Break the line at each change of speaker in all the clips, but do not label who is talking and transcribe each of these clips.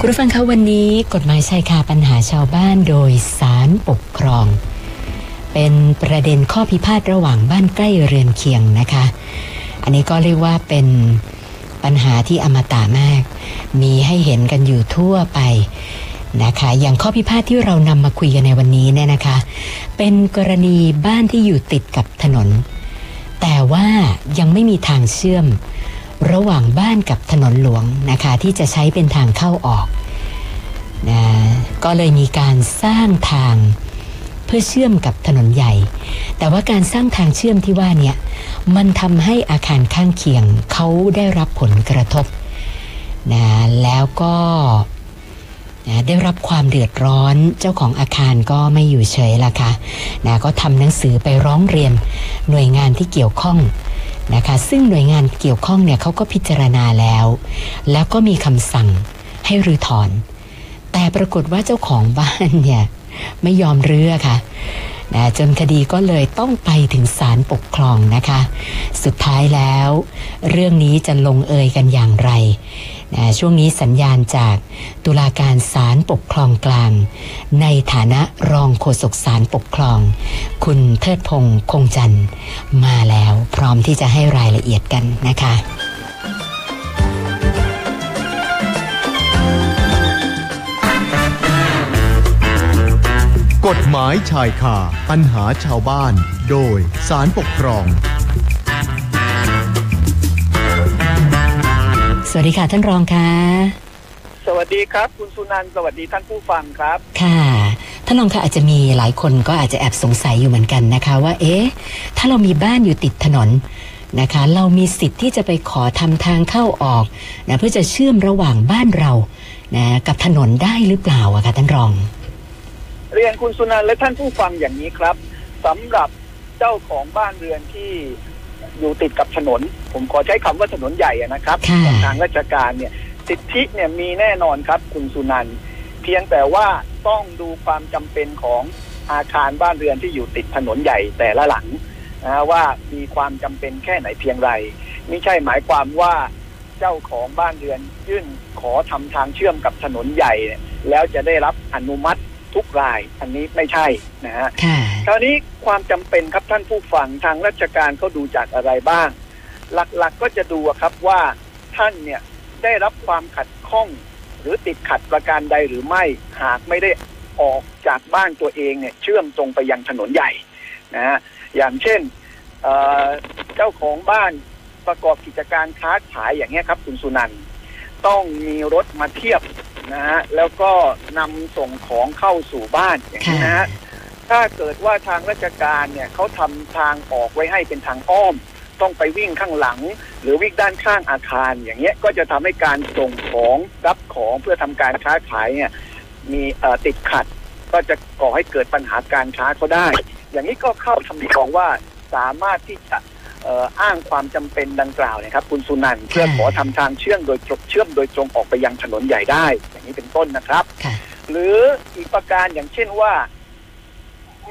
คุณผู้ฟังคะวันนี้กฎหมายชายคาปัญหาชาวบ้านโดยสารปกครอง เป็นประเด็นข้อพิพาทระหว่างบ้านใกล้เรือนเคียงนะคะ อันนี้ก็เรียกว่าเป็นปัญหาที่อมตะมาก มีให้เห็นกันอยู่ทั่วไปนะคะ อย่างข้อพิพาทที่เรานำมาคุยกันในวันนี้เนี่ยนะคะ เป็นกรณีบ้านที่อยู่ติดกับถนน แต่ว่ายังไม่มีทางเชื่อม ระหว่างบ้านกับถนนหลวงนะคะที่จะใช้เป็นทางเข้าออกนะก็เลยมีการสร้างทางเพื่อเชื่อมกับถนนใหญ่ แต่ว่าการสร้างทางเชื่อมที่ว่าเนี่ยมันทำให้อาคารข้างเคียงเขาได้รับผลกระทบนะแล้วก็นะได้รับความเดือดร้อนเจ้าของอาคารก็ไม่อยู่เฉยละค่ะนะก็ทำหนังสือไปร้องเรียนหน่วยงานที่เกี่ยวข้อง นะคะ ซึ่งหน่วยงานเกี่ยวข้องเนี่ยเขาก็พิจารณาแล้ว แล้วก็มีคำสั่งให้รื้อถอน แต่ปรากฏว่าเจ้าของบ้านเนี่ยไม่ยอมเรือค่ะนะจนคดีก็เลยต้องไปถึงศาลปกครองนะคะ สุดท้ายแล้ว เรื่องนี้จะลงเอยกันอย่างไร ช่วงนี้สัญญาณจากตุลาการศาลปกครองกลาง ในฐานะรองโฆษกศาลปกครอง คุณเทิดพงษ์คงจันทร์มาแล้วพร้อมที่จะให้รายละเอียดกันนะคะ
กฎหมายชายคาปัญหาชาวบ้าน โดยสารปกครอง
สวัสดีค่ะท่านรองค่ะ
สวัสดีครับ คุณสุนันท์สวัสดีท่านผู้ฟังครับ
ค่ะท่านรองค่ะอาจจะมีหลายคนก็อาจจะแอบสงสัยอยู่เหมือนกันนะคะ ว่า เอ๊ะ ถ้าเรามีบ้านอยู่ติดถนนนะคะ เรามีสิทธิ์ที่จะไปขอทำทางเข้าออกนะเพื่อจะเชื่อมระหว่างบ้านเรานะกับถนนได้หรือเปล่าอะคะท่านรอง
เรียนคุณสุนันท์และท่านผู้ฟังอย่างนี้ครับสำหรับเจ้าของบ้านเรือนที่ อยู่ติดกับถนน ผมขอใช้คำว่าถนนใหญ่อะนะครับ
ค่ะ
ของทางราชการเนี่ยสิทธิเนี่ยมีแน่นอนครับคุณสุนันท์เพียงแต่ว่าต้องดูความจำเป็นของอาคารบ้านเรือนที่อยู่ติดถนนใหญ่แต่ละหลังนะฮะว่ามีความจำเป็นแค่ไหนเพียงไรไม่ใช่หมายความว่าเจ้าของบ้านเรือนยื่นขอทำทางเชื่อมกับถนนใหญ่เนี่ยแล้วจะได้รับอนุมัติ ทุกราย อันนี้ไม่ใช่นะฮะ
ค่ะ
คราวนี้ความจำเป็นครับท่านผู้ฟังทางราชการเขาดูจากอะไรบ้าง หลักๆก็จะดูอะครับว่าท่านเนี่ยได้รับความขัดข้องหรือติดขัดประการใดหรือไม่หากไม่ได้ออกจากบ้านตัวเองเนี่ยเชื่อมตรงไปยังถนนใหญ่นะฮะอย่างเช่นเอ่อเจ้าของบ้านประกอบกิจการค้าขายอย่างเงี้ยครับ คุณสุนันท์ต้องมีรถมาเทียบ นะฮะแล้วก็นำส่งของเข้าสู่บ้านอย่างนี้นะฮะถ้าเกิดว่าทางราชการเนี่ยเขาทำทางออกไว้ให้เป็นทางอ้อม ต้องไปวิ่งข้างหลัง หรือวิ่งด้านข้างอาคารอย่างเงี้ยก็จะทำให้การส่งของรับของเพื่อทำการค้าขายเนี่ยมีเอ่อติดขัด ก็จะก่อให้เกิดปัญหาการค้าเขาได้ อย่างนี้ก็เข้าทำนองว่าสามารถที่จะเอ่ออ้างความจำเป็นดังกล่าวเนะครับคุณสุนันท์เพื่อขอทำทางเชื่อมโดยตรงเชื่อมโดยตรงออกไปยังถนนใหญ่ได้ อย่างนี้เป็นต้นนะครับ
ค่ะ
หรืออีกประการอย่างเช่นว่า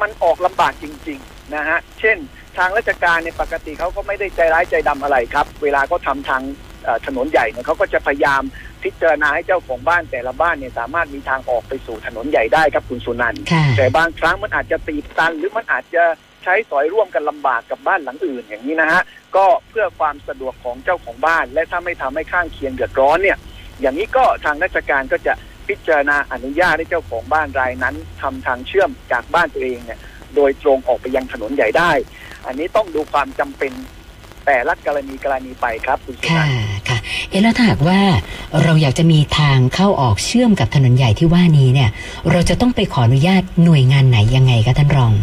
มันออกลำบากจริง ๆ นะฮะ เช่น ทางราชการเนี่ยปกติเขาก็ไม่ได้ใจร้ายใจดำอะไรครับ เวลาเขาทำทางเอ่อถนนใหญ่เนี่ยเขาก็จะพยายามพิจารณาให้เจ้าของบ้านแต่ละบ้านเนี่ยสามารถมีทางออกไปสู่ถนนใหญ่ได้ครับคุณสุนันท์
ค่ะ
แต่บางครั้งมันอาจจะตีบตันหรือมันอาจจะใช้สอยร่วมกันลำบากกับบ้านหลังอื่นอย่างนี้นะฮะก็เพื่อความสะดวกของเจ้าของบ้าน และถ้าไม่ทำให้ข้างเคียงเดือดร้อนเนี่ยอย่างนี้ก็ทางราชการก็จะพิจารณาอนุญาตให้เจ้าของบ้านรายนั้นทำทางเชื่อมจากบ้านตัวเองเนี่ยโดยตรงออกไปยังถนนใหญ่ได้ อันนี้ต้องดูความจำเป็นแต่ละกรณีกรณีไปครับคุณสุนั
ค่ะ
น
ค่ะ เอ๊ะแล้วถ้าหากว่าเราอยากจะมีทางเข้าออกเชื่อมกับถนนใหญ่ที่ว่านี้เนี่ย เราจะต้องไปขออนุญาตหน่วยงานไหนยังไงคะท่านรอง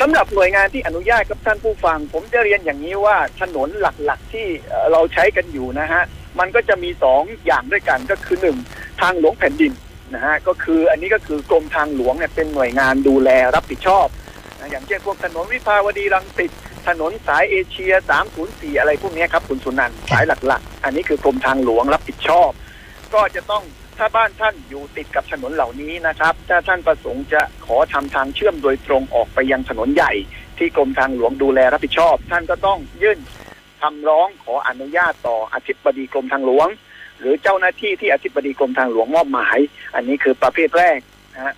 สำหรับหน่วยงานที่อนุญาตกับท่านผู้ฟัง ผมจะเรียนอย่างนี้ว่าถนนหลักๆที่เราใช้กันอยู่นะฮะมันก็จะมีสองอย่างด้วยกันก็คือหนึ่งทางหลวงแผ่นดินนะฮะก็คืออันนี้ก็คือกรมทางหลวงเนี่ยเป็นหน่วยงานดูแลรับผิดชอบนะอย่างเช่นพวกถนนวิภาวดีรังสิตถนนสายเอเชีย 304 อะไรพวกนี้ครับคุณสุนันท์สายหลักๆ อันนี้คือกรมทางหลวงรับผิดชอบ ก็จะต้อง ถ้าบ้านท่านอยู่ติดกับถนนเหล่านี้นะครับ ถ้าท่านประสงค์จะขอทำทางเชื่อมโดยตรงออกไปยังถนนใหญ่ ที่กรมทางหลวงดูแลรับผิดชอบ ท่านก็ต้องยื่นคำร้องขออนุญาตต่ออธิบดีกรมทางหลวง หรือเจ้าหน้าที่ที่อธิบดีกรมทางหลวงมอบหมาย อันนี้คือประเภทแรกนะฮะ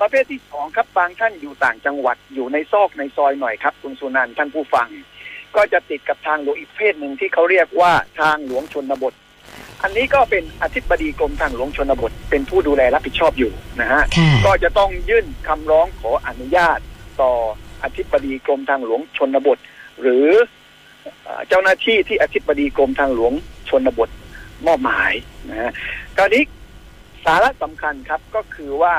ประเภทที่สองครับบางท่านอยู่ต่างจังหวัดอยู่ในซอกในซอยหน่อยครับคุณสุนันท์ท่านผู้ฟัง ก็จะติดกับทางหลวงอีกเพศหนึ่งที่เขาเรียกว่าทางหลวงชนบท อันนี้ก็เป็นอธิบดีกรมทางหลวงชนบท เป็นผู้ดูแลรับผิดชอบอยู่นะฮะ
ค่ะ
ก็จะต้องยื่นคำร้องขออนุญาตต่ออธิบดีกรมทางหลวงชนบท หรือเอ่อเจ้าหน้าที่ที่อธิบดีกรมทางหลวงชนบทมอบหมายนะฮะคราวนี้สาระสำคัญครับก็คือว่า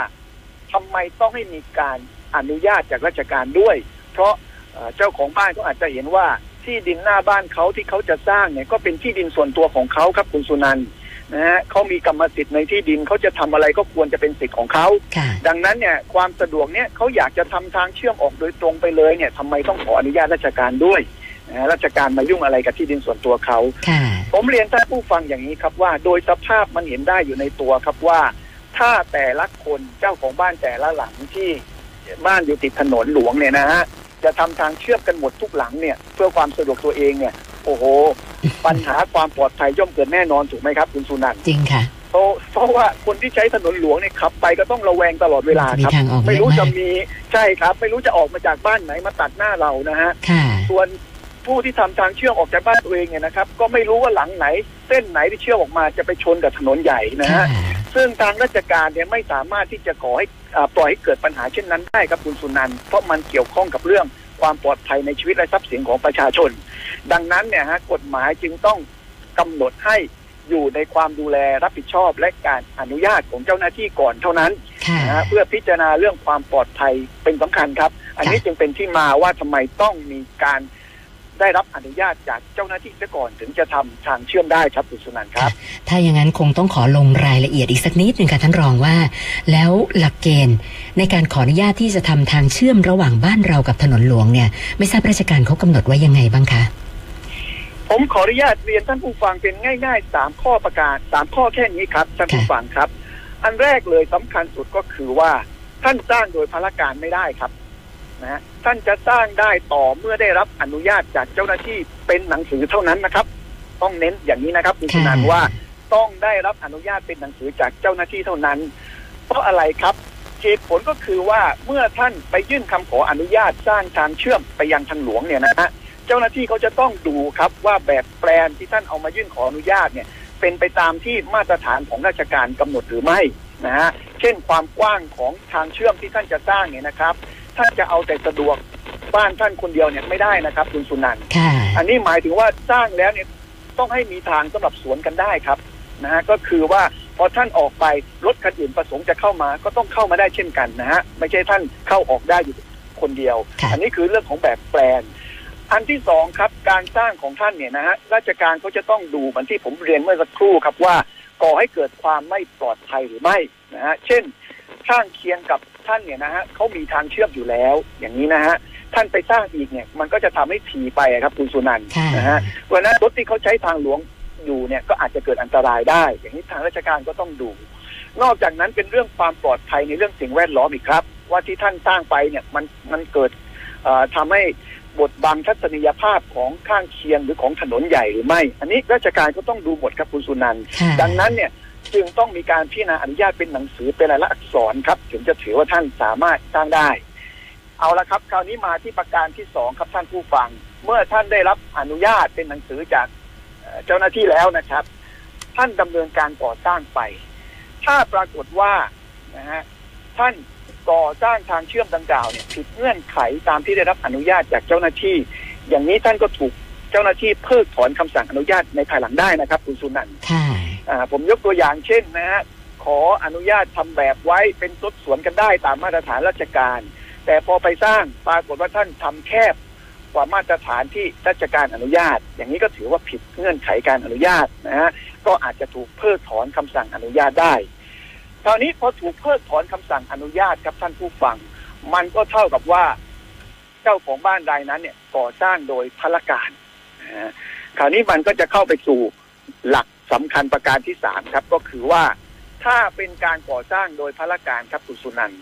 ทำไมต้องให้มีการอนุญาตจากราชการด้วย เพราะเอ่อเจ้าของบ้านก็อาจจะเห็นว่า ที่ดินหน้าบ้านเขาที่เขาจะสร้างเนี่ยก็เป็นที่ดินส่วนตัวของเขาครับคุณสุนันท์นะฮะเขามีกรรมสิทธิ์ในที่ดินเขาจะทำอะไรก็ควรจะเป็นสิทธิ์ของเขา
ค่ะ
ดังนั้นเนี่ยความสะดวกเนี่ยเขาอยากจะทำทางเชื่อมออกโดยตรงไปเลยเนี่ยทำไมต้องขออนุญาตราชการด้วยนะฮะราชการมายุ่งอะไรกับที่ดินส่วนตัวเขา
ค่ะ
ผมเรียนท่านผู้ฟังอย่างนี้ครับว่าโดยสภาพมันเห็นได้อยู่ในตัวครับว่า ถ้าแต่ละคนเจ้าของบ้านแต่ละหลังที่บ้านอยู่ติดถนนหลวงเนี่ยนะฮะ จะทำทางเชื่อมกันหมดทุกหลังเนี่ย เพื่อความสะดวกตัวเองเนี่ย โอ้โห ปัญหาความปลอดภัยย่อมเกิดแน่นอนถูกไหมครับ คุณสุนันท์
จริงค่ะ
เพราะเพราะว่าคนที่ใช้ถนนหลวงเนี่ยขับไปก็ต้องระแวงตลอดเวลา
มี
ครับ
ทางออก
ไม่
เยอะ
รู้จะ
มาก
มีใช่ครับ ไม่รู้จะออกมาจากบ้านไหนมาตัดหน้าเรานะฮะ
ค่ะ
ส่วนผู้ที่ทำทางเชื่อมออกจากบ้านตัวเองเนี่ยนะครับ ก็ไม่รู้ว่าหลังไหน เส้นไหนที่เชื่อมออกมาจะไปชนกับถนนใหญ่นะ
ค่ะ
ฮะ ซึ่งทางราชการเนี่ยไม่สามารถที่จะขอให้อ่าปล่อยให้เกิดปัญหาเช่นนั้นได้ครับคุณสุนันท์เพราะมันเกี่ยวข้องกับเรื่องความปลอดภัยในชีวิตและทรัพย์สินของประชาชน ดังนั้นเนี่ยฮะกฎหมายจึงต้องกำหนดให้อยู่ในความดูแลรับผิดชอบและการอนุญาตของเจ้าหน้าที่ก่อนเท่านั้น
ค่ะ
นะฮะเพื่อพิจารณาเรื่องความปลอดภัยเป็นสำคัญครับ อันนี้
ค่ะ
จึงเป็นที่มาว่าทำไมต้องมีการ ได้รับอนุญาตจากเจ้าหน้าที่เสียก่อนถึงจะทำทางเชื่อมได้ครับคุณสุนันท์ครับ
ถ้าอย่างนั้นคงต้องขอลงรายละเอียดอีกสักนิดหนึ่งค่ะท่านรองว่า แล้วหลักเกณฑ์ในการขออนุญาตที่จะทำทางเชื่อมระหว่างบ้านเรากับถนนหลวงเนี่ย ไม่ทราบราชการเขากำหนดไว้ยังไงบ้างคะ
ผมขออนุญาตเรียนท่านผู้ฟังเป็นง่ายๆสามข้อประการสามข้อแค่นี้ครับท่านผู้ฟังครับ อันแรกเลยสำคัญสุดก็คือว่าท่านสร้างโดยพละการไม่ได้ครับ นะฮะท่านจะสร้างได้ต่อเมื่อได้รับอนุญาตจากเจ้าหน้าที่เป็นหนังสือเท่านั้นนะครับ ต้องเน้นอย่างนี้นะครับคุณสุนันว่าต้องได้รับอนุญาตเป็นหนังสือจากเจ้าหน้าที่เท่านั้น เพราะอะไรครับเหตุผลก็คือว่าเมื่อท่านไปยื่นคำขออนุญาตสร้างทางเชื่อมไปยังทางหลวงเนี่ยนะฮะเจ้าหน้าที่เขาจะต้องดูครับว่าแบบแปลนที่ท่านเอามายื่นขออนุญาตเนี่ย เป็นไปตามที่มาตรฐานของราชการกำหนดหรือไม่นะฮะเช่นความกว้างของทางเชื่อมที่ท่านจะสร้างเนี่ยนะครับ ท่านจะเอาแต่สะดวกบ้านท่านคนเดียวเนี่ยไม่ได้นะครับคุณสุนันท์
ค่ะ
อันนี้หมายถึงว่าสร้างแล้วเนี่ยต้องให้มีทางสำหรับสวนกันได้ครับนะฮะก็คือว่าพอท่านออกไปรถคันอื่นประสงค์จะเข้ามาก็ต้องเข้ามาได้เช่นกันนะฮะไม่ใช่ท่านเข้าออกได้อยู่คนเดียว
ค่ะ
อันนี้คือเรื่องของแบบแปลน อันที่สองครับการสร้างของท่านเนี่ยนะฮะราชการเขาจะต้องดูเหมือนที่ผมเรียนเมื่อสักครู่ครับว่าก่อให้เกิดความไม่ปลอดภัยหรือไม่นะฮะเช่น ข้างเคียงกับท่านเนี่ยนะฮะเขามีทางเชื่อมอยู่แล้ว อย่างนี้นะฮะท่านไปสร้างอีกเนี่ย มันก็จะทำให้ถี่ไปอะครับคุณสุนันท์
ค่ะ
นะฮะเพราะฉะนั้นรถที่เขาใช้ทางหลวงอยู่เนี่ยก็อาจจะเกิดอันตรายได้ อย่างนี้ทางราชการก็ต้องดู นอกจากนั้นเป็นเรื่องความปลอดภัยในเรื่องสิ่งแวดล้อมอีกครับ ว่าที่ท่านสร้างไปเนี่ยมันมันเกิดเอ่อทำให้บทบังทัศนียภาพของข้างเคียงหรือของถนนใหญ่หรือไม่ อันนี้ราชการก็ต้องดูหมดครับคุณสุนันท์
ค่ะ
ดังนั้นเนี่ย จึงต้องมีการพิจารณาอนุญาตเป็นหนังสือเป็นลายลักษณ์อักษรครับ ถึงจะถือว่าท่านสามารถสร้างได้ เอาละครับ คราวนี้มาที่ประการที่สองครับท่านผู้ฟัง เมื่อท่านได้รับอนุญาตเป็นหนังสือจากเจ้าหน้าที่แล้วนะครับ ท่านดำเนินการก่อสร้างไป ถ้าปรากฏว่านะฮะท่านก่อสร้างทางเชื่อมดังกล่าวเนี่ยผิดเงื่อนไขตามที่ได้รับอนุญาตจากเจ้าหน้าที่ อย่างนี้ท่านก็ถูกเจ้าหน้าที่เพิกถอนคำสั่งอนุญาตในภายหลังได้นะครับ คุณสุนันท์
ค่ะ
ผมยกตัวอย่างเช่นนะฮะขออนุญาตทำแบบไว้เป็นรถสวนกันได้ตามมาตรฐานราชการ แต่พอไปสร้างปรากฏว่าท่านทำแคบกว่ามาตรฐานที่ราชการอนุญาต อย่างนี้ก็ถือว่าผิดเงื่อนไขการอนุญาตนะฮะก็อาจจะถูกเพิกถอนคำสั่งอนุญาตได้คราวนี้พอถูกเพิกถอนคำสั่งอนุญาตครับท่านผู้ฟัง มันก็เท่ากับว่า เจ้าของบ้านรายนั้นเนี่ยก่อสร้างโดยพลการนะฮะคราวนี้มันก็จะเข้าไปสู่หลัก สำคัญประการที่สามครับก็คือว่าถ้าเป็นการก่อสร้างโดยพลการครับคุณสุนันท์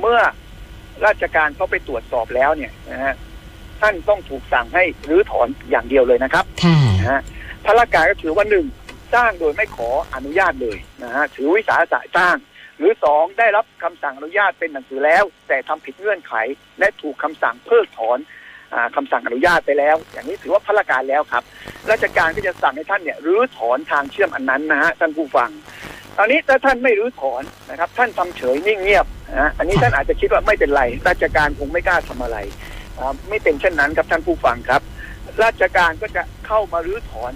เมื่อราชการเขาไปตรวจสอบแล้วเนี่ยนะฮะท่านต้องถูกสั่งให้รื้อถอนอย่างเดียวเลยนะครับ
ค่ะ
นะฮะพลการก็ถือว่าหนึ่งสร้างโดยไม่ขออนุญาตเลยนะฮะถือวิสาสะสร้าง หรือสองได้รับคำสั่งอนุญาตเป็นหนังสือแล้ว แต่ทำผิดเงื่อนไข และถูกคำสั่งเพิกถอน อาคำสั่งอนุญาตไปแล้ว อย่างนี้ถือว่าพลการแล้วครับ ราชการก็จะสั่งให้ท่านเนี่ยรื้อถอนทางเชื่อมอันนั้นนะฮะท่านผู้ฟังตอนนี้ถ้าท่านไม่รื้อถอนนะครับ ท่านทำเฉยนิ่งเงียบนะอันนี้ท่านอาจจะคิดว่าไม่เป็นไร ราชการคงไม่กล้าทำอะไร ไม่เป็นเช่นนั้นครับท่านผู้ฟังครับ ราชการก็จะเข้ามารื้อถอน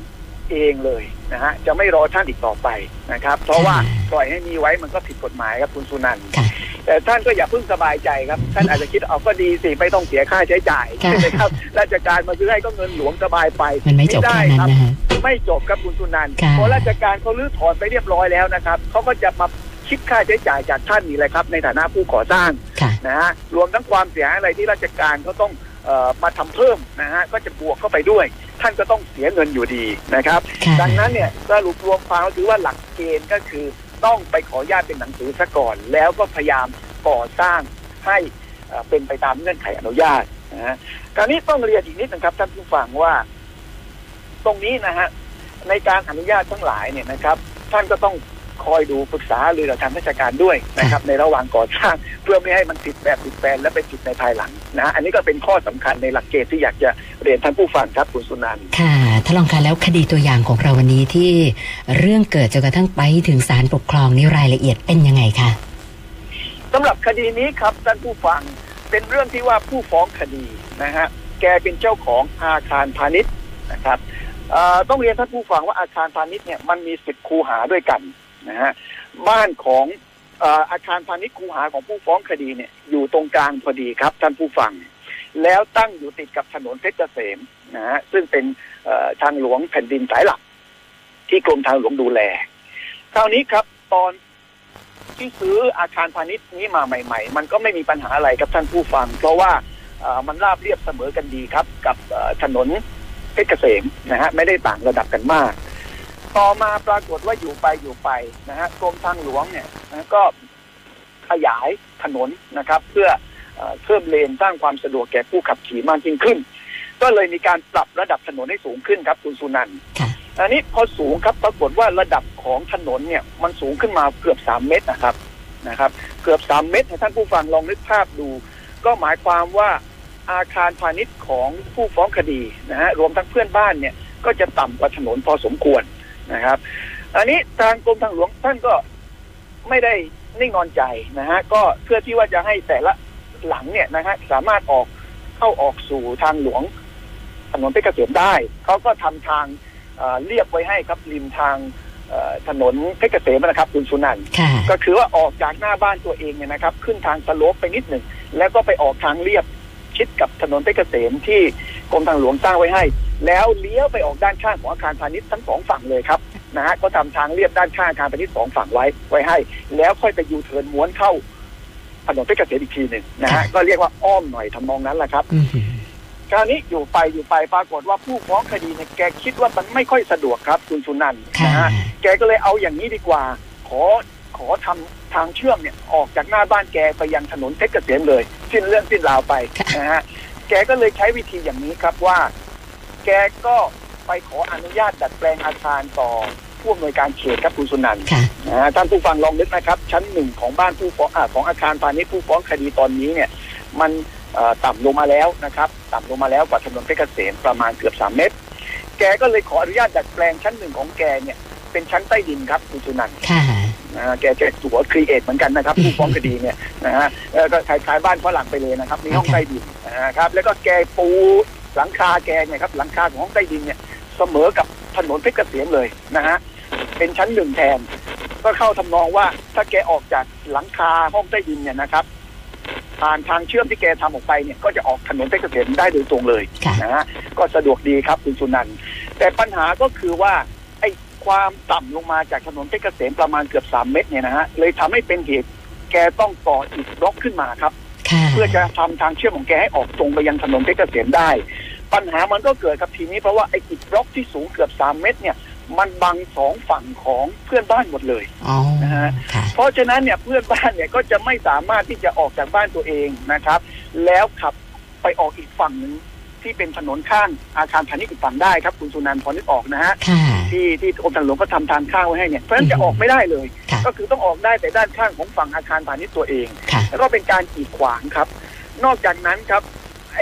เองเลย นะฮะจะไม่รอท่านอีกต่อไปนะครับ เพราะว่าปล่อยให้มีไว้มันก็ผิดกฎหมายครับคุณสุนันท์
ค่ะ
แต่ท่านก็อย่าเพิ่งสบายใจครับ ท่านอาจจะคิดเอาก็ดีสิไม่ต้องเสียค่าใช้จ่าย
ค่ะ
ใช่ไหมครับราชการมาซื้อให้ก็เงินหลวงสบายไป
มันไม่จบ
ด้
แค่นั้น
ครับ
นะฮะ
ไม่จบครับคุณสุนันท์
ค่ะ
เพราะราชการเขาลื้อถอนไปเรียบร้อยแล้วนะครับเขาก็จะมาคิดค่าใช้จ่ายจากท่านนี่แหละครับ ในฐานะผู้ก่อสร้าง
ค่ะ
นะฮะรวมทั้งความเสียหายอะไรที่ราชการเขาต้องเอ่อ มาทำเพิ่มนะฮะก็จะบวกเข้าไปด้วย ท่านก็ต้องเสียเงินอยู่ดีนะครับ
ค่ะ
ดังนั้นเนี่ยสรุปรวมความก็คือว่าหลักเกณฑ์ก็คือต้องไปขออนุญาตเป็นหนังสือซะก่อน แล้วก็พยายามก่อสร้างให้เอ่อเป็นไปตามเงื่อนไขอนุญาตนะฮะคราวนี้ต้องเรียนอีกนิดนะครับท่านผู้ฟังว่า ตรงนี้นะฮะในการอนุญาตทั้งหลายเนี่ยนะครับ ท่านก็ต้อง คอยดูปรึกษาหรือทางราชการด้วยนะครับ ในระหว่างก่อสร้างเพื่อไม่ให้มันติดแบบติดแปลนและไปติดในภายหลังนะอันนี้ก็เป็นข้อสำคัญในหลักเกณฑ์ที่อยากจะเรียนท่านผู้ฟังครับคุณสุนันท์
ค่ะท่านรองคะแล้วคดีตัวอย่างของเราวันนี้ที่เรื่องเกิดจนกระทั่งไปถึงศาลปกครองนี่รายละเอียดเป็นยังไงคะ
สำหรับคดีนี้ครับท่านผู้ฟังเป็นเรื่องที่ว่าผู้ฟ้องคดีนะฮะแกเป็นเจ้าของอาคารพาณิชย์นะครับเอ่อต้องเรียนท่านผู้ฟังว่าอาคารพาณิชย์เนี่ยมันมีสิบคูหาด้วยกัน นะฮะบ้านของอาคารพาณิชย์คูหาของผู้ฟ้องคดีเนี่ยอยู่ตรงกลางพอดีครับ ท่านผู้ฟัง แล้วตั้งอยู่ติดกับถนนเพชรเกษมนะฮะซึ่งเป็นทางหลวงแผ่นดินสายหลัก ที่กรมทางหลวงดูแล คราวนี้ครับตอนที่ซื้ออาคารพาณิชย์นี้มาใหม่ ๆ มันก็ไม่มีปัญหาอะไรครับท่านผู้ฟัง เพราะว่ามันราบเรียบเสมอกันดีครับ กับถนนเพชรเกษมนะฮะไม่ได้ต่างระดับกันมาก ต่อมาปรากฏว่าอยู่ไปอยู่ไปนะฮะกรมทางหลวงเนี่ยนะก็ขยายถนนนะครับ เพื่อเอ่อเพิ่มเลนสร้างความสะดวกแก่ผู้ขับขี่มากยิ่งขึ้น ก็เลยมีการปรับระดับถนนให้สูงขึ้นครับคุณสุนันท์
ค่ะ
อันนี้พอสูงครับปรากฏว่าระดับของถนนเนี่ยมันสูงขึ้นมาเกือบสามเมตรนะครับนะครับ เกือบสามเมตรให้ท่านผู้ฟังลองนึกภาพดู ก็หมายความว่าอาคารพาณิชย์ของผู้ฟ้องคดีนะฮะรวมทั้งเพื่อนบ้านเนี่ยก็จะต่ำกว่าถนนพอสมควร นะครับ อันนี้ทางกรมทางหลวงท่านก็ไม่ได้นิ่งนอนใจนะฮะก็เพื่อที่ว่าจะให้แต่ละหลังเนี่ยนะฮะสามารถออกเข้าออกสู่ทางหลวงถนนเพชรเกษมได้เขาก็ทำทางเอ่อเรียบไว้ให้ครับริมทางเอ่อถนนเพชรเกษมนะครับคุณสุนันท์
ค่ะ
ก็คือว่าออกจากหน้าบ้านตัวเองเนี่ยนะครับ ขึ้นทางสโลปไปนิดหนึ่งแล้วก็ไปออกทางเรียบชิดกับถนนเพชรเกษมที่กรมทางหลวงสร้างไว้ให้ แล้วเลี้ยวไปออกด้านข้างของอาคารพาณิชย์ทั้งสองฝั่งเลยครับนะฮะก็ทำทางเรียบด้านข้างอาคารพาณิชย์สองฝั่งไว้ไว้ให้ แล้วค่อยไปยูเทิร์นม้วนเข้าถนนเพชรเกษมอีกทีหนึ่งนะฮะก็เรียกว่าอ้อมหน่อยทำนองนั้นแหละครับ
อือหือ
คราวนี้อยู่ไปอยู่ไปปรากฏว่าผู้ฟ้องคดีเนี่ยแกคิดว่ามันไม่ค่อยสะดวกครับ คุณสุนันท์
ค่ะ
นะฮะแกก็เลยเอาอย่างนี้ดีกว่า ขอขอทำทางเชื่อมเนี่ยออกจากหน้าบ้านแกไปยังถนนเพชรเกษมเลย สิ้นเรื่องสิ้นราวไปนะฮะแกก็เลยใช้วิธีอย่างนี้ครับว่า แกก็ไปขออนุญาตดัดแปลงอาคารต่อผู้อำนวยการเขตครับคุณสุนันท์
ค่ะ
นะฮะท่านผู้ฟังลองนึกนะครับ ชั้นหนึ่งของบ้านผู้ฟ้องอาของอาคารพาณิชย์ผู้ฟ้องคดีตอนนี้เนี่ย มันเอ่อต่ำลงมาแล้วนะครับ ต่ำลงมาแล้วกว่าถนนเพชรเกษมประมาณเกือบสามเมตร แกก็เลยขออนุญาตดัดแปลงชั้นหนึ่งของแกเนี่ยเป็นชั้นใต้ดินครับคุณสุนันท์
ค่ะ
นะฮะแกจะตัวครีเอทเหมือนกันนะครับผู้ฟ้องคดีเนี่ยนะฮะเอ่อก็คล้ายๆบ้านฝรั่งไปเลยนะครับ มีห้องใต้ดินนะครับ แล้วก็แกปู หลังคาแกเนี่ยครับหลังคาของห้องใต้ดินเนี่ยเสมอกับถนนเพชรเกษมเลยนะฮะเป็นชั้นหนึ่งแทน ก็เข้าทำนองว่าถ้าแกออกจากหลังคาห้องใต้ดินเนี่ยนะครับผ่านทางเชื่อมที่แกทำออกไปเนี่ยก็จะออกถนนเพชรเกษมได้โดยตรงเลย
ค่ะ
นะฮะก็สะดวกดีครับคุณสุนันท์แต่ปัญหาก็คือว่าไอ้ความต่ำลงมาจากถนนเพชรเกษมประมาณเกือบสามเมตรเนี่ยนะฮะเลยทำให้เป็นเหตุแกต้องก่ออิฐบล็อกขึ้นมาครับ
ค่ะ
เพื่อจะทำทางเชื่อมของแกให้ออกตรงไปยังถนนเพชรเกษมได้ ปัญหามันก็เกิดครับทีนี้เพราะว่าไอ้อิฐบล็อกที่สูงเกือบสามเมตรเนี่ยมันบังสองฝั่งของเพื่อนบ้านหมดเลย
อ๋อ
นะฮะ
ค่ะ
เพราะฉะนั้นเนี่ยเพื่อนบ้านเนี่ยก็จะไม่สามารถที่จะออกจากบ้านตัวเองนะครับ แล้วขับไปออกอีกฝั่งหนึ่งทที่เป็นถนนข้างอาคารพาณิชย์อีกฝั่งได้ครับ คุณสุนันท์พอนึกออกนะฮะ
ค่ะ
ที่ที่กรมทางหลวงก็ทำทางข้างไว้ให้เนี่ยเพราะฉะนั้นจะออกไม่ได้เลย
ค่ะ
ก็คือต้องออกได้แต่ด้านข้างของฝั่งอาคารพาณิชย์ตัวเอง
ค่ะ
แล้วก็เป็นการกีดขวางครับ นอกจากนั้นครับไอ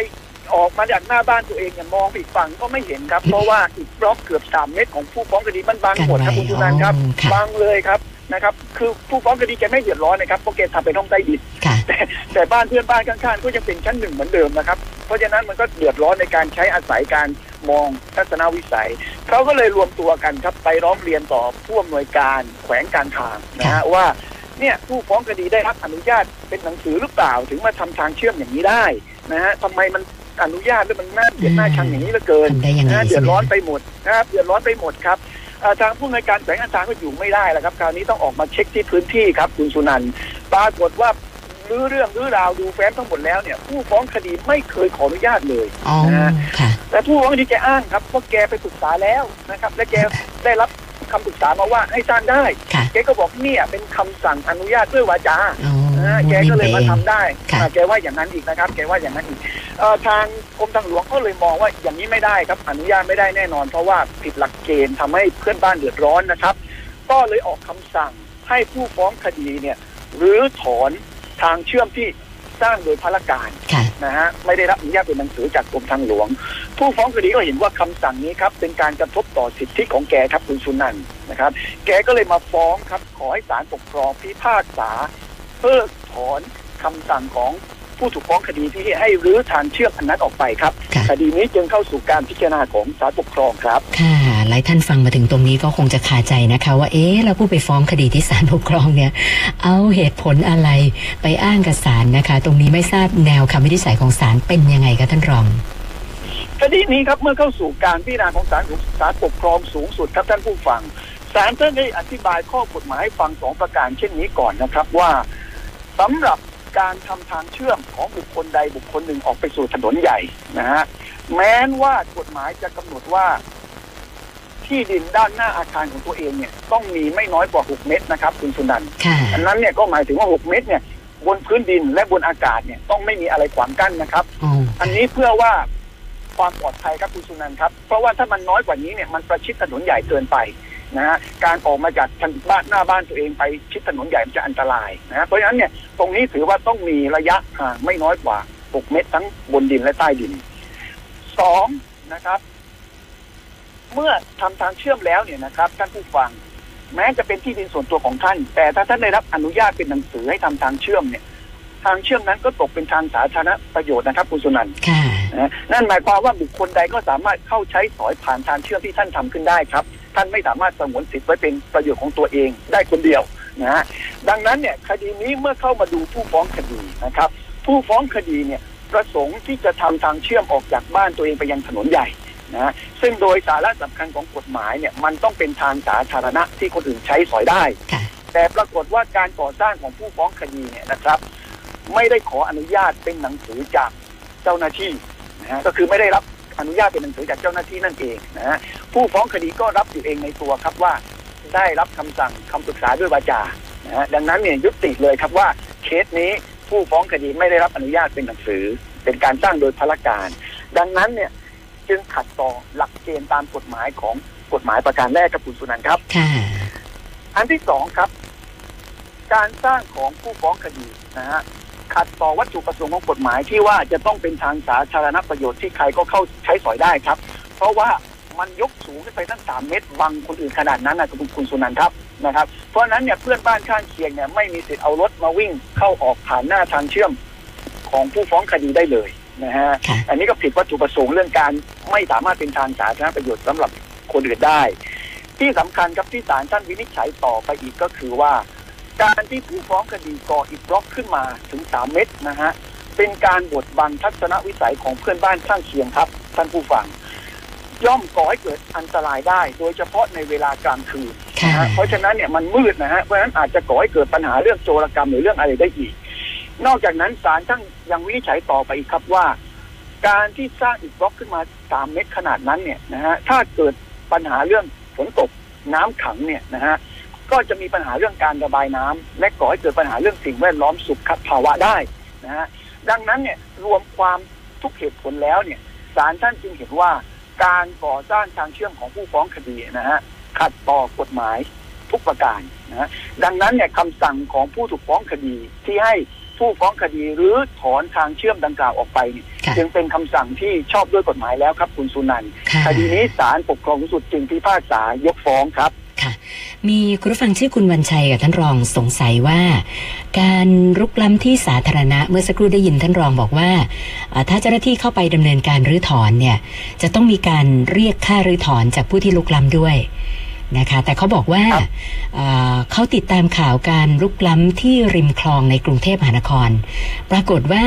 ออกมาจากหน้าบ้านตัวเองเนี่ยมองไปอีกฝั่งก็ไม่เห็นครับ เพราะว่าอีกบล็อกเกือบสามเมตรของผู้ฟ้องคดีมันบังหมดครับคุณสุนันท์ครับ
อ๋อค่ะ
บังเลยครับนะครับคือผู้ฟ้องคดีแกไม่เดือดร้อนนะครับเพราะแกทำเป็นห้องใต้ดิน
ค่ะ
แต่แต่บ้านเพื่อนบ้านข้างๆก็ยังเป็นชั้นหนึ่งเหมือนเดิมนะครับ เพราะฉะนั้นมันก็เดือดร้อนในการใช้อาศัยการมองทัศนวิสัยเขาก็เลยรวมตัวกันครับไปร้องเรียนต่อผู้อำนวยการแขวงการทางนะฮะว่าเนี่ยผู้ฟ้องคดีได้รับอนุญาตเป็นหนังสือหรือเปล่าถึงมาทำทางเชื่อมอย่างนี้ได้นะฮะทำไมมัน อนุญาตแล้วมันน่าเกลียดน่าชังอย่างนี้เหลือเกิน
ทำได้ยังไง
นะเดื
ใช่
อด
ไหม
ร้อนไปหมดนะครับเดือดร้อนไปหมดครับเอ่อทางผู้อำนวยการแขวงการทางก็อยู่ไม่ได้แล้วครับ คราวนี้ต้องออกมาเช็คที่พื้นที่ครับ คุณสุนันท์ปรากฏว่ารื้อเรื่องรื้อราวดูแฟ้มทั้งหมดแล้วเนี่ย ผู้ฟ้องคดีไม่เคยขออนุญาตเลย
อ๋อ
นะฮะ
ค่ะ
แต่ผู้ฟ้องคดีแกอ้างครับว่าแกไปปรึกษาแล้วนะครับ และแกได้รับคำปรึกษามาว่าให้สร้างได้
ค่ะ
แกก็บอกเนี่ยเป็นคำสั่งอนุญาตด้วยวาจา
อ๋อ
นะฮะแกก็เลยมาทำได้
ค่ะ
อ่าแกว่าอย่างนั้นอีกนะครับ แกว่าอย่างนั้นอีกเอ่อทางกรมทางหลวงก็เลยมองว่าอย่างนี้ไม่ได้ครับ อนุญาตไม่ได้แน่นอน เพราะว่าผิดหลักเกณฑ์ทำให้เพื่อนบ้านเดือดร้อนนะครับ ก็เลยออกคำสั่งให้ผู้ฟ้องคดีเนี่ยหรือถอนทางเชื่อมที่สร้างโดยพลการ
ค่ะ
นะฮะไม่ได้รับอนุญาตเป็นหนังสือจากกรมทางหลวง ผู้ฟ้องคดีก็เห็นว่าคำสั่งนี้ครับ เป็นการกระทบต่อสิทธิของแกครับคุณสุนันท์นะครับ แกก็เลยมาฟ้องครับ ขอให้ศาลปกครองพิพากษาเพิกถอนคำสั่งของผู้ถูกฟ้องคดีที่ให้รื้อทางเชื่อมอันนั้นออกไปครับ
ค่ะ
คดีนี้จึงเข้าสู่การพิจารณาของศาลปกครองครับ
ค่ะ หลายท่านฟังมาถึงตรงนี้ก็คงจะคาใจนะคะ ว่าเอ๊ะแล้วผู้ไปฟ้องคดีที่ศาลปกครองเนี่ย เอาเหตุผลอะไรไปอ้างกับศาลนะคะ ตรงนี้ไม่ทราบแนวคำวินิจฉัยของศาลเป็นยังไงคะท่านรอง
คดีนี้ครับเมื่อเข้าสู่การพิจารณาของศาลศาลปกครองสูงสุดครับท่านผู้ฟังศาลท่านได้อธิบายข้อกฎหมายให้ฟังสองประการเช่นนี้ก่อนนะครับว่า สำหรับการทำทางเชื่อมของบุคคลใดบุคคลหนึ่งออกไปสู่ถนนใหญ่นะฮะแม้นว่ากฎหมายจะกำหนดว่า ที่ดินด้านหน้าอาคารของตัวเองเนี่ย ต้องมีไม่น้อยกว่า 6 เมตรนะครับ คุณสุนันท์
ค่ะ
อันนั้นเนี่ยก็หมายถึงว่า 6 เมตรเนี่ยบนพื้นดินและบนอากาศเนี่ยต้องไม่มีอะไรขวางกั้นนะครับ
อ๋อ
อันนี้เพื่อว่าความปลอดภัยครับคุณสุนันท์ครับ เพราะว่าถ้ามันน้อยกว่านี้เนี่ยมันประชิดถนนใหญ่เกินไป นะฮะการออกมาจากทางบ้านหน้าบ้านตัวเองไปชิดถนนใหญ่มันจะอันตรายนะฮะเพราะฉะนั้นเนี่ยตรงนี้ถือว่าต้องมีระยะห่างไม่น้อยกว่า 6 เมตรทั้งบนดินและใต้ดินสองนะครับ เมื่อทำทางเชื่อมแล้วเนี่ยนะครับท่านผู้ฟัง แม้จะเป็นที่ดินส่วนตัวของท่าน แต่ถ้าท่านได้รับอนุญาตเป็นหนังสือให้ทำทางเชื่อมเนี่ย ทางเชื่อมนั้นก็ตกเป็นทางสาธารณประโยชน์นะครับคุณสุนันท์
ค่ะ
นะนั่นหมายความว่าบุคคลใดก็สามารถเข้าใช้สอยผ่านทางเชื่อมที่ท่านทำขึ้นได้ครับ ท่านไม่สามารถสงวนสิทธิ์ไว้เป็นประโยชน์ของตัวเองได้คนเดียวนะฮะดังนั้นเนี่ยคดีนี้เมื่อเข้ามาดูผู้ฟ้องคดีนะครับ ผู้ฟ้องคดีเนี่ยประสงค์ที่จะทำทางเชื่อมออกจากบ้านตัวเองไปยังถนนใหญ่นะฮะซึ่งโดยสาระสำคัญของกฎหมายเนี่ยมันต้องเป็นทางสาธารณะที่คนอื่นใช้สอยได้
ค่ะ
แต่ปรากฏว่าการก่อสร้างของผู้ฟ้องคดีเนี่ยนะครับ ไม่ได้ขออนุญาตเป็นหนังสือจากเจ้าหน้าที่นะฮะก็คือไม่ได้รับ อนุญาตเป็นหนังสือจากเจ้าหน้าที่นั่นเองนะฮะผู้ฟ้องคดีก็รับอยู่เองในตัวครับว่าได้รับคำสั่งคำปรึกษาด้วยวาจานะฮะดังนั้นเนี่ยยุติเลยครับว่าเคสนี้ผู้ฟ้องคดีไม่ได้รับอนุญาตเป็นหนังสือ เป็นการสร้างโดยพลการ ดังนั้นเนี่ยจึงขัดต่อหลักเกณฑ์ตามกฎหมายของกฎหมายประการแรกครับคุณสุนันท์ครับ
ค่ะ
อันที่สองครับ การสร้างของผู้ฟ้องคดีนะฮะ ขัดต่อวัตถุประสงค์ของกฎหมายที่ว่าจะต้องเป็นทางสาธารณประโยชน์ที่ใครก็เข้าใช้สอยได้ครับ เพราะว่ามันยกสูงขึ้นไปตั้งสามเมตรบังคนอื่นขนาดนั้นนะคุณคุณสุนันท์ครับนะครับ เพราะฉะนั้นเนี่ยเพื่อนบ้านข้างเคียงเนี่ยไม่มีสิทธิ์เอารถมาวิ่งเข้าออกผ่านหน้าทางเชื่อมของผู้ฟ้องคดีได้เลยนะฮะ
ค่ะ
อันนี้ก็ผิดวัตถุประสงค์เรื่องการไม่สามารถเป็นทางสาธารณประโยชน์สำหรับคนอื่นได้ ที่สำคัญครับที่ศาลท่านวินิจฉัยต่อไปอีกก็คือว่า การที่ผู้ฟ้องคดีก่ออิฐบล็อกขึ้นมาถึงสามเมตรนะฮะเป็นการบดบังทัศนวิสัยของเพื่อนบ้านข้างเคียงครับ ท่านผู้ฟัง ย่อมก่อให้เกิดอันตรายได้ โดยเฉพาะในเวลากลางคืน
ค่ะ
นะฮะเพราะฉะนั้นเนี่ยมันมืดนะฮะเพราะฉะนั้นอาจจะก่อให้เกิดปัญหาเรื่องโจรกรรมหรือเรื่องอะไรได้อีก นอกจากนั้นศาลท่านยังวินิจฉัยต่อไปอีกครับว่า การที่สร้างอิฐบล็อกขึ้นมาสามเมตรขนาดนั้นเนี่ยนะฮะถ้าเกิดปัญหาเรื่องฝนตกน้ำขังเนี่ยนะฮะ ก็จะมีปัญหาเรื่องการระบายน้ำและก่อให้เกิดปัญหาเรื่องสิ่งแวดล้อมสุขภาวะได้นะฮะดังนั้นเนี่ยรวมความทุกเหตุผลแล้วเนี่ยศาลท่านจึงเห็นว่าการก่อสร้างทางเชื่อมของผู้ฟ้องคดีนะฮะขัดต่อกฎหมายทุกประการนะฮะดังนั้นเนี่ยคำสั่งของผู้ถูกฟ้องคดีที่ให้ผู้ฟ้องคดีหรือถอนทางเชื่อมดังกล่าวออกไปเนี่ย
ค่ะ
จึงเป็นคำสั่งที่ชอบด้วยกฎหมายแล้วครับคุณสุนันท์
ค่ะ
คดีนี้ศาลปกครองสูงสุดจึงพิพากษายกฟ้องครับ
ค่ะ มีคุณผู้ฟังชื่อคุณวันชัยกับท่านรองสงสัยว่า การรุกล้ำที่สาธารณะเมื่อสักครู่ได้ยินท่านรองบอกว่าอ่าถ้าเจ้าหน้าที่เข้าไปดำเนินการรื้อถอนเนี่ย จะต้องมีการเรียกค่ารื้อถอนจากผู้ที่ลุกล้ำด้วยนะคะแต่เขาบอกว่า
ครับ
อ่าเขาติดตามข่าวการรุกล้ำที่ริมคลองในกรุงเทพมหานคร ปรากฏว่า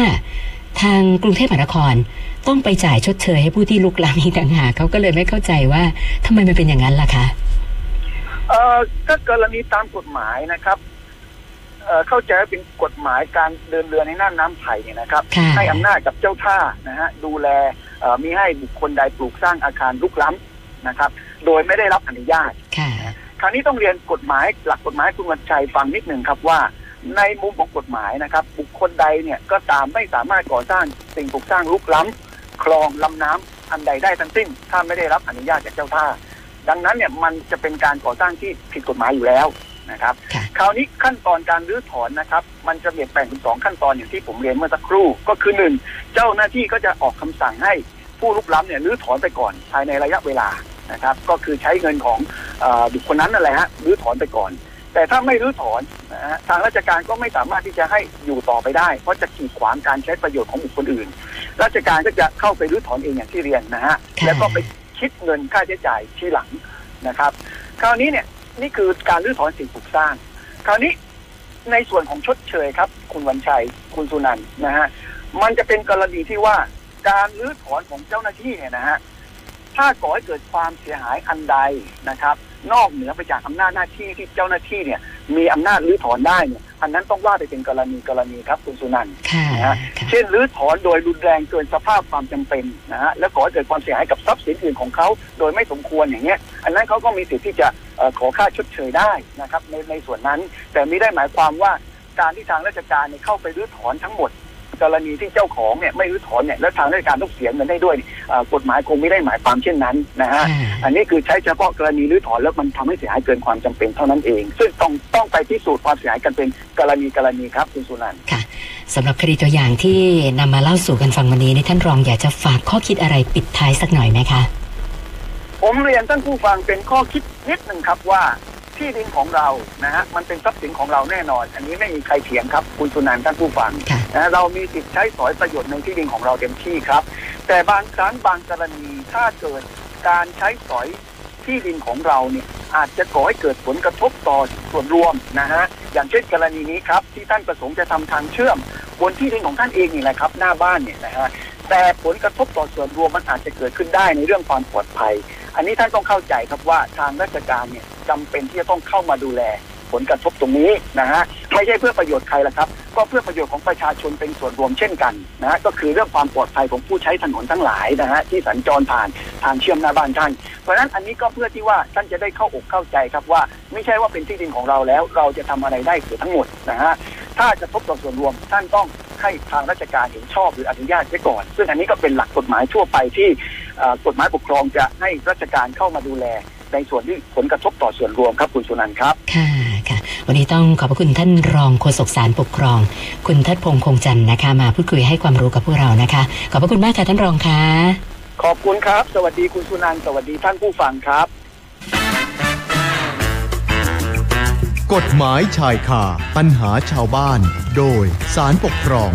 ทางกรุงเทพมหานครต้องไปจ่ายชดเชยให้ผู้ที่ลุกล้ำอีกต่างหากเขาก็เลยไม่เข้าใจว่าทำไมมันเป็นอย่างนั้นล่ะคะ
เอ่อถ้ากรณีตามกฎหมายนะครับเอ่อเข้าใจว่าเป็นกฎหมายการเดินเรือในน่านน้ำไทยเนี่ยนะครับ
ค่ะ
ให้อำนาจกับเจ้าท่านะฮะดูแลเอ่อมีให้บุคคลใดปลูกสร้างอาคารลุกล้ำนะครับ โดยไม่ได้รับอนุญาต
ค่ะ
คราวนี้ต้องเรียนกฎหมายหลักกฎหมายคุณวันชัยฟังนิดหนึ่งครับว่า ในมุมของกฎหมายนะครับ บุคคลใดเนี่ยก็ตามไม่สามารถก่อสร้างสิ่งปลูกสร้างลุกล้ำคลองลำน้ำอันใดได้ทั้งสิ้น ถ้าไม่ได้รับอนุญาตจากเจ้าท่า ดังนั้นเนี่ยมันจะเป็นการก่อสร้างที่ผิดกฎหมายอยู่แล้วนะครับ
ค่ะ
คราวนี้ขั้นตอนการรื้อถอนนะครับ มันจะเปลี่ยนแปลงเป็นสองขั้นตอนอย่างที่ผมเรียนเมื่อสักครู่ ก็คือหนึ่งเจ้าหน้าที่ก็จะออกคำสั่งให้ผู้ลุกล้ำเนี่ยรื้อถอนไปก่อนภายในระยะเวลานะครับ ก็คือใช้เงินของเออบุคคลนั้นนั่นแหละฮะรื้อถอนไปก่อน แต่ถ้าไม่รื้อถอนนะฮะทางราชการก็ไม่สามารถที่จะให้อยู่ต่อไปได้ เพราะจะกีดขวางการใช้ประโยชน์ของบุคคลอื่น ราชการก็จะเข้าไปรื้อถอนเองอย่างที่เรียนนะฮะ
ค่ะ
แล้วก็ไป คิดเงินค่าใช้จ่ายทีหลังนะครับ คราวนี้เนี่ยนี่คือการรื้อถอนสิ่งปลูกสร้าง คราวนี้ในส่วนของชดเชยครับ คุณวันชัยคุณสุนันนะฮะมันจะเป็นกรณีที่ว่าการรื้อถอนของเจ้าหน้าที่เนี่ยนะฮะถ้าก่อให้เกิดความเสียหายอันใดนะครับ นอกเหนือไปจากอำนาจหน้าที่ที่เจ้าหน้าที่เนี่ย มีอำนาจรื้อถอนได้เนี่ยอันนั้นต้องว่าไปเป็นกรณีกรณีครับคุณสุนันท์
ค่ะ
นะฮะ
ค่ะ
เช่นรื้อถอนโดยรุนแรงเกินสภาพความจำเป็นนะฮะและก่อให้เกิดความเสียหายกับทรัพย์สินอื่นของเขาโดยไม่สมควรอย่างเงี้ย อันนั้นเขาก็มีสิทธิ์ที่จะเอ่อขอค่าชดเชยได้นะครับในในส่วนนั้น แต่ไม่ได้หมายความว่าการที่ทางราชการเนี่ยเข้าไปรื้อถอนทั้งหมด กรณีที่เจ้าของเนี่ยไม่รื้อถอนเนี่ยแล้วทางราชการต้องเสียเงินได้ด้วยเนี่ยเอ่อกฎหมายคงไม่ได้หมายความเช่นนั้นนะฮะ
ค่ะ
อันนี้คือใช้เฉพาะกรณีรื้อถอนแล้วมันทำให้เสียหายเกินความจำเป็นเท่านั้นเอง ซึ่งต้องต้องไปพิสูจน์ความเสียหายกันเป็นกรณีกรณีครับคุณสุนันท์
ค่ะสำหรับคดีตัวอย่างที่นำมาเล่าสู่กันฟังวันนี้นี่ท่านรองอยากจะฝากข้อคิดอะไรปิดท้ายสักหน่อยไหมคะ
ผมเรียนท่านผู้ฟังเป็นข้อคิดนิดหนึ่งครับว่า ที่ดินของเรานะฮะมันเป็นทรัพย์สินของเราแน่นอน อันนี้ไม่มีใครเถียงครับ คุณสุนันท์ท่านผู้ฟัง
ค่ะ
นะเรามีสิทธิ์ใช้สอยประโยชน์ในที่ดินของเราเต็มที่ครับ แต่บางครั้งบางกรณีถ้าเกิดการใช้สอยที่ดินของเราเนี่ยอาจจะก่อให้เกิดผลกระทบต่อส่วนรวมนะฮะอย่างเช่นกรณีนี้ครับ ที่ท่านประสงค์จะทำทางเชื่อม บนที่ดินของท่านเองนี่แหละครับ หน้าบ้านเนี่ยนะฮะแต่ผลกระทบต่อส่วนรวมมันอาจจะเกิดขึ้นได้ในเรื่องความปลอดภัย อันนี้ท่านต้องเข้าใจครับว่าทางราชการเนี่ยจำเป็นที่จะต้องเข้ามาดูแลผลกระทบตรงนี้นะฮะไม่ใช่เพื่อประโยชน์ใครละครับ ก็เพื่อประโยชน์ของประชาชนเป็นส่วนรวมเช่นกันนะฮะก็คือเรื่องความปลอดภัยของผู้ใช้ถนนทั้งหลายนะฮะที่สัญจรผ่านทางเชื่อมหน้าบ้านท่าน เพราะฉะนั้นอันนี้ก็เพื่อที่ว่าท่านจะได้เข้าอกเข้าใจครับว่า ไม่ใช่ว่าเป็นที่ดินของเราแล้ว เราจะทำอะไรได้เสียทั้งหมดนะฮะถ้าจะทบต่อส่วนรวมท่านต้องให้ทางราชการเห็นชอบหรืออนุญาตไว้ก่อน ซึ่งอันนี้ก็เป็นหลักกฎหมายทั่วไปที่ กฎหมายปกครองจะให้ราชการเข้ามาดูแล ในส่วนที่ผลกระทบต่อส่วนรวมครับคุณสุนันท์ครับ
ค่ะค่ะวันนี้ต้องขอบพระคุณท่านรองโฆษกสารปกครอง คุณทัดพงษ์คงจันทร์นะคะ มาพูดคุยให้ความรู้กับพวกเรานะคะ ขอบพระคุณมากค่ะท่านรองค่ะ
ขอบคุณครับ สวัสดีคุณสุนันท์สวัสดีท่านผู้ฟังครับ
กฎหมายชายคาปัญหาชาวบ้าน โดยสารปกครอง